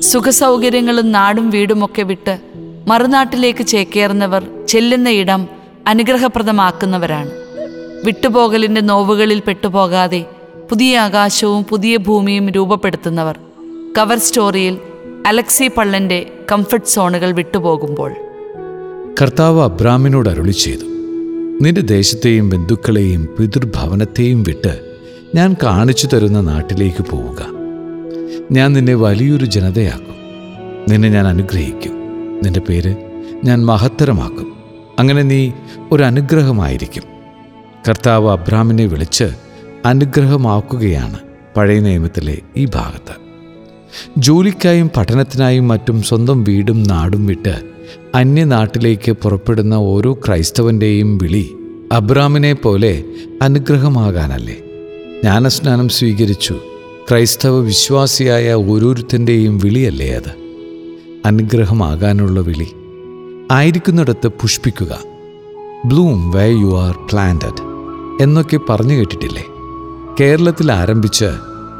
സുഖസൗകര്യങ്ങളും നാടും വീടുമൊക്കെ വിട്ട് മറുനാട്ടിലേക്ക് ചേക്കേറുന്നവർ ചെല്ലുന്ന ഇടം അനുഗ്രഹപ്രദമാക്കുന്നവരാണ്. വിട്ടുപോകലിന്റെ നോവുകളിൽ പെട്ടുപോകാതെ പുതിയ ആകാശവും പുതിയ ഭൂമിയും രൂപപ്പെടുത്തുന്നവർ. കവർ സ്റ്റോറിയിൽ അലക്സി പള്ളന്റെ കംഫർട്ട് സോണുകൾ വിട്ടുപോകുമ്പോൾ. കർത്താവ് അബ്രാമിനോട് അരുളി ചെയ്തു നിന്റെ ദേശത്തെയും ബന്ധുക്കളെയും പിതൃഭവനത്തെയും വിട്ട് ഞാൻ കാണിച്ചു തരുന്ന നാട്ടിലേക്ക് പോവുക. ഞാൻ നിന്നെ വലിയൊരു ജനതയാക്കും. നിന്നെ ഞാൻ അനുഗ്രഹിക്കും. നിന്റെ പേര് ഞാൻ മഹത്തരമാക്കും. അങ്ങനെ നീ ഒരു അനുഗ്രഹമായിരിക്കും കർത്താവ് അബ്രാമിനെ വിളിച്ച് അനുഗ്രഹമാക്കുകയാണ് പഴയ നിയമത്തിലെ ഈ ഭാഗത്ത്. ജോലിക്കായും പഠനത്തിനായും മറ്റും സ്വന്തം വീടും നാടും വിട്ട് അന്യനാട്ടിലേക്ക് പുറപ്പെടുന്ന ഓരോ ക്രൈസ്തവന്റെയും വിളി അബ്രാമിനെ പോലെ അനുഗ്രഹമാകാനല്ലേ? ജ്ഞാനസ്നാനം സ്വീകരിച്ചു. ക്രൈസ്തവ വിശ്വാസിയായ ഓരോരുത്തന്റെയും വിളിയല്ലേ അത്? അനുഗ്രഹമാകാനുള്ള വിളി. ആയിരിക്കുന്നിടത്ത് പുഷ്പിക്കുക. Bloom where you are planted എന്നൊക്കെ പറഞ്ഞു കേട്ടിട്ടില്ലേ? കേരളത്തിൽ ആരംഭിച്ച്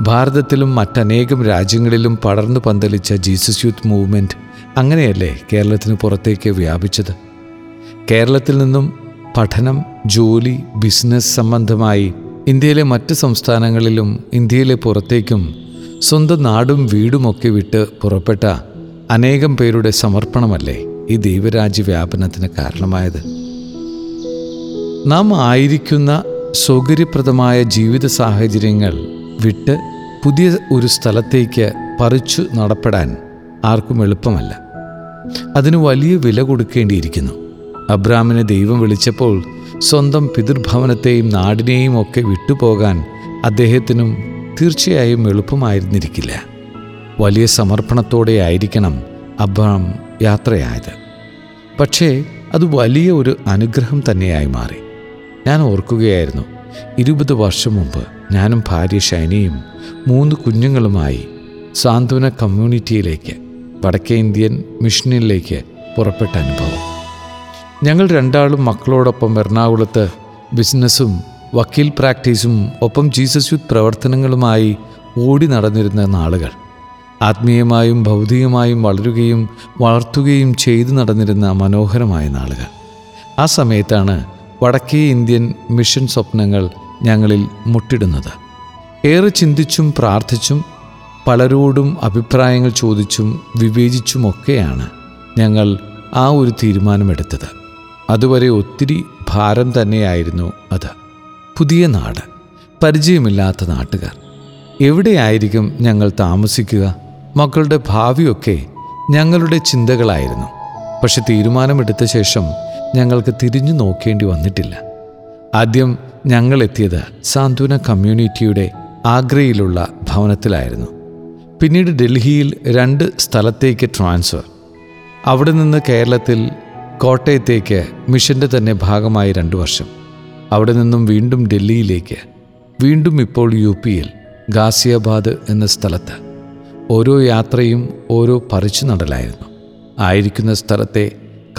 ഭാരതത്തിലും മറ്റനേകം രാജ്യങ്ങളിലും പടർന്നു പന്തലിച്ച ജീസസ് യൂത്ത് മൂവ്മെന്റ് അങ്ങനെയല്ലേ കേരളത്തിന് പുറത്തേക്ക് വ്യാപിച്ചത്? കേരളത്തിൽ നിന്നും പഠനം ജോലി ബിസിനസ് സംബന്ധമായി ഇന്ത്യയിലെ മറ്റ് സംസ്ഥാനങ്ങളിലും ഇന്ത്യയിലെ പുറത്തേക്കും സ്വന്തം നാടും വീടുമൊക്കെ വിട്ട് പുറപ്പെട്ട അനേകം പേരുടെ സമർപ്പണമല്ലേ ഈ ദൈവരാജ്യ വ്യാപനത്തിന് കാരണമായത്? നാം ആയിരിക്കുന്ന സൗകര്യപ്രദമായ ജീവിത സാഹചര്യങ്ങൾ വിട്ട് പുതിയ ഒരു സ്ഥലത്തേക്ക് പറിച്ചു നടപ്പെടാൻ ആർക്കും എളുപ്പമല്ല. അതിന് വലിയ വില കൊടുക്കേണ്ടിയിരിക്കുന്നു. അബ്രാമിനെ ദൈവം വിളിച്ചപ്പോൾ സ്വന്തം പിതൃഭവനത്തെയും നാടിനെയും ഒക്കെ വിട്ടുപോകാൻ അദ്ദേഹത്തിനും തീർച്ചയായും എളുപ്പമായിരുന്നിരിക്കില്ല. വലിയ സമർപ്പണത്തോടെ ആയിരിക്കണം അബ്രഹാം യാത്രയായത്. പക്ഷേ അത് വലിയ ഒരു അനുഗ്രഹം തന്നെയായി മാറി. ഞാൻ ഓർക്കുകയായിരുന്നു ഇരുപത് വർഷം മുമ്പ് ഞാനും ഭാര്യ ഷൈനയും മൂന്ന് കുഞ്ഞുങ്ങളുമായി സാന്ത്വന കമ്മ്യൂണിറ്റിയിലേക്ക് വടക്കേ ഇന്ത്യൻ മിഷനിലേക്ക് പുറപ്പെട്ട അനുഭവം. ഞങ്ങൾ രണ്ടാളും മക്കളോടൊപ്പം എറണാകുളത്ത് ബിസിനസ്സും വക്കീൽ പ്രാക്ടീസും ഒപ്പം ജീസസ് യൂത്ത് പ്രവർത്തനങ്ങളുമായി ഓടി നടന്നിരുന്ന നാളുകൾ. ആത്മീയമായും ഭൗതികമായും വളരുകയും വളർത്തുകയും ചെയ്തു നടന്നിരുന്ന മനോഹരമായ നാളുകൾ. ആ സമയത്താണ് വടക്കേ ഇന്ത്യൻ മിഷൻ സ്വപ്നങ്ങൾ ഞങ്ങളിൽ മുട്ടിടുന്നത്. ഏറെ ചിന്തിച്ചും പ്രാർത്ഥിച്ചും പലരോടും അഭിപ്രായങ്ങൾ ചോദിച്ചും വിവേചിച്ചുമൊക്കെയാണ് ഞങ്ങൾ ആ ഒരു തീരുമാനമെടുത്തത്. അതുവരെ ഒത്തിരി ഭാരം തന്നെയായിരുന്നു അത്. പുതിയ നാട് പരിചയമില്ലാത്ത നാട്ടുകാർ. എവിടെയായിരിക്കും ഞങ്ങൾ താമസിക്കുക? മക്കളുടെ ഭാവിയൊക്കെ ഞങ്ങളുടെ ചിന്തകളായിരുന്നു. പക്ഷെ തീരുമാനമെടുത്ത ശേഷം ഞങ്ങൾക്ക് തിരിഞ്ഞു നോക്കേണ്ടി വന്നിട്ടില്ല. ആദ്യം ഞങ്ങളെത്തിയത് സാന്ത്വന കമ്മ്യൂണിറ്റിയുടെ ആഗ്രയിലുള്ള ഭവനത്തിലായിരുന്നു. പിന്നീട് ഡൽഹിയിൽ രണ്ട് സ്ഥലത്തേക്ക് ട്രാൻസ്ഫർ. അവിടെ നിന്ന് കേരളത്തിൽ കോട്ടയത്തേക്ക് മിഷന്റെ തന്നെ ഭാഗമായി രണ്ട് വർഷം. അവിടെ നിന്നും വീണ്ടും ഡൽഹിയിലേക്ക് വീണ്ടും ഇപ്പോൾ യു പിയിൽ ഗാസിയാബാദ് എന്ന സ്ഥലത്ത്. ഓരോ യാത്രയും ഓരോ പറിച്ചു നടലായിരുന്നു ആയിരിക്കുന്ന സ്ഥലത്തെ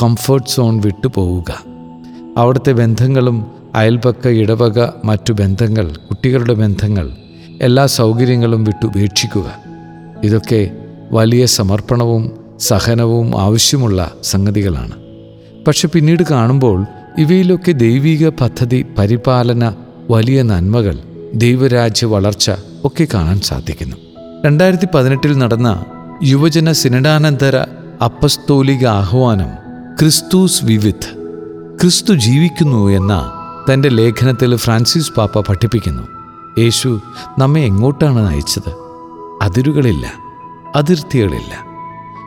കംഫർട്ട് സോൺ വിട്ടു പോവുക. അവിടുത്തെ ബന്ധങ്ങളും അയൽപക്ക ഇടവക മറ്റു ബന്ധങ്ങൾ കുട്ടികളുടെ ബന്ധങ്ങൾ എല്ലാ സൗകര്യങ്ങളും വിട്ടുപേക്ഷിക്കുക ഇതൊക്കെ വലിയ സമർപ്പണവും സഹനവും ആവശ്യമുള്ള സംഗതികളാണ്. പക്ഷെ പിന്നീട് കാണുമ്പോൾ ഇവയിലൊക്കെ ദൈവിക പദ്ധതി പരിപാലന വലിയ നന്മകൾ ദൈവരാജ്യ വളർച്ച ഒക്കെ കാണാൻ സാധിക്കുന്നു. രണ്ടായിരത്തി പതിനെട്ടിൽ നടന്ന യുവജന സിനഡാനന്തര അപ്പസ്തോലിക ആഹ്വാനം ക്രിസ്തുസ് വിവിത് ക്രിസ്തു ജീവിക്കുന്നു എന്ന തന്റെ ലേഖനത്തിൽ ഫ്രാൻസിസ് പാപ്പ പഠിപ്പിക്കുന്നു. യേശു നമ്മെ എങ്ങോട്ടാണ് നയിച്ചത്? അതിരുകളില്ല അതിർത്തികളില്ല.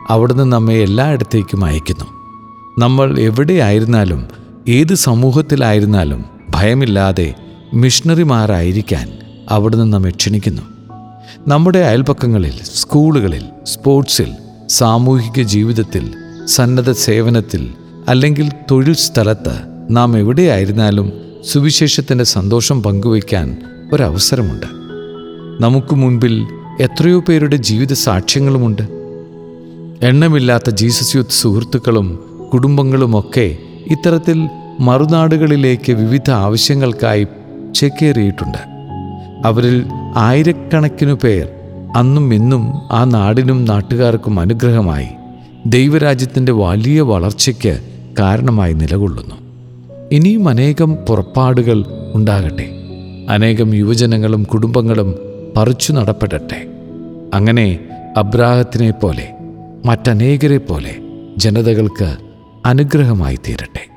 അവിടുന്ന് നമ്മെ എല്ലായിടത്തേക്കും അയക്കുന്നു. നമ്മൾ എവിടെയായിരുന്നാലും ഏത് സമൂഹത്തിലായിരുന്നാലും ഭയമില്ലാതെ മിഷണറിമാരായിരിക്കാൻ അവിടുന്ന് നമ്മെ ക്ഷണിക്കുന്നു. നമ്മുടെ അയൽപ്പക്കങ്ങളിൽ സ്കൂളുകളിൽ സ്പോർട്സിൽ സാമൂഹിക ജീവിതത്തിൽ സന്നദ്ധ സേവനത്തിൽ അല്ലെങ്കിൽ തൊഴിൽ സ്ഥലത്ത് നാം എവിടെയായിരുന്നാലും സുവിശേഷത്തിന്റെ സന്തോഷം പങ്കുവയ്ക്കാൻ ഒരവസരമുണ്ട്. നമുക്ക് മുൻപിൽ എത്രയോ പേരുടെ ജീവിത സാക്ഷ്യങ്ങളുമുണ്ട്. എണ്ണമില്ലാത്ത ജീസസ് യൂത്ത് സുഹൃത്തുക്കളും കുടുംബങ്ങളുമൊക്കെ ഇത്തരത്തിൽ മറുനാടുകളിലേക്ക് വിവിധ ആവശ്യങ്ങൾക്കായി ചെക്കേറിയിട്ടുണ്ട്. അവരിൽ ആയിരക്കണക്കിനു പേർ അന്നും ഇന്നും ആ നാടിനും നാട്ടുകാർക്കും അനുഗ്രഹമായി ദൈവരാജ്യത്തിന്റെ വലിയ വളർച്ചയ്ക്ക് കാരണമായി നിലകൊള്ളുന്നു. ഇനിയും അനേകം പുറപ്പാടുകൾ ഉണ്ടാകട്ടെ. അനേകം യുവജനങ്ങളും കുടുംബങ്ങളും പറിച്ചു നടപ്പെടട്ടെ. അങ്ങനെ അബ്രാഹത്തിനെ പോലെ മറ്റനേകരെ പോലെ ജനതകൾക്ക് അനുഗ്രഹമായി തീരട്ടെ.